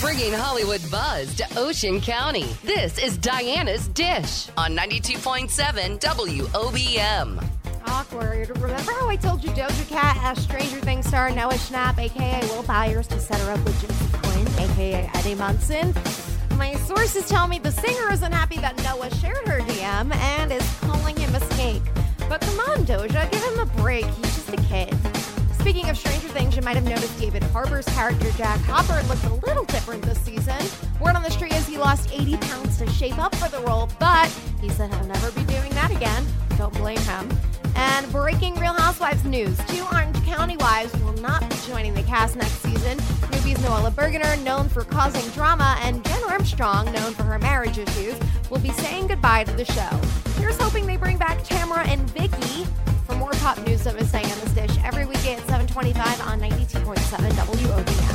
Bringing Hollywood buzz to Ocean County. This is Diana's Dish on 92.7 WOBM. Awkward. Remember how I told you Doja Cat asked Stranger Things star Noah Schnapp, aka Will Byers, to set her up with Joseph Quinn, aka Eddie Munson? My sources tell me the singer isn't happy that Noah shared her DM and is calling him a snake. But come on, Doja, give him a break. He's just a kid. Speaking of Stranger Things, you might have noticed David Harbour's character Jack Hopper looked a little lost 80 pounds to shape up for the role, but he said he'll never be doing that again. Don't blame him. And breaking Real Housewives news two Orange County wives will not be joining the cast next season. Newbies Noella Bergener, known for causing drama, and Jen Armstrong, known for her marriage issues, will be saying goodbye to the show. Here's hoping they bring back Tamara and Vicki. For more pop news, saying on this dish every weekday at 725 on 92.7 WOBM.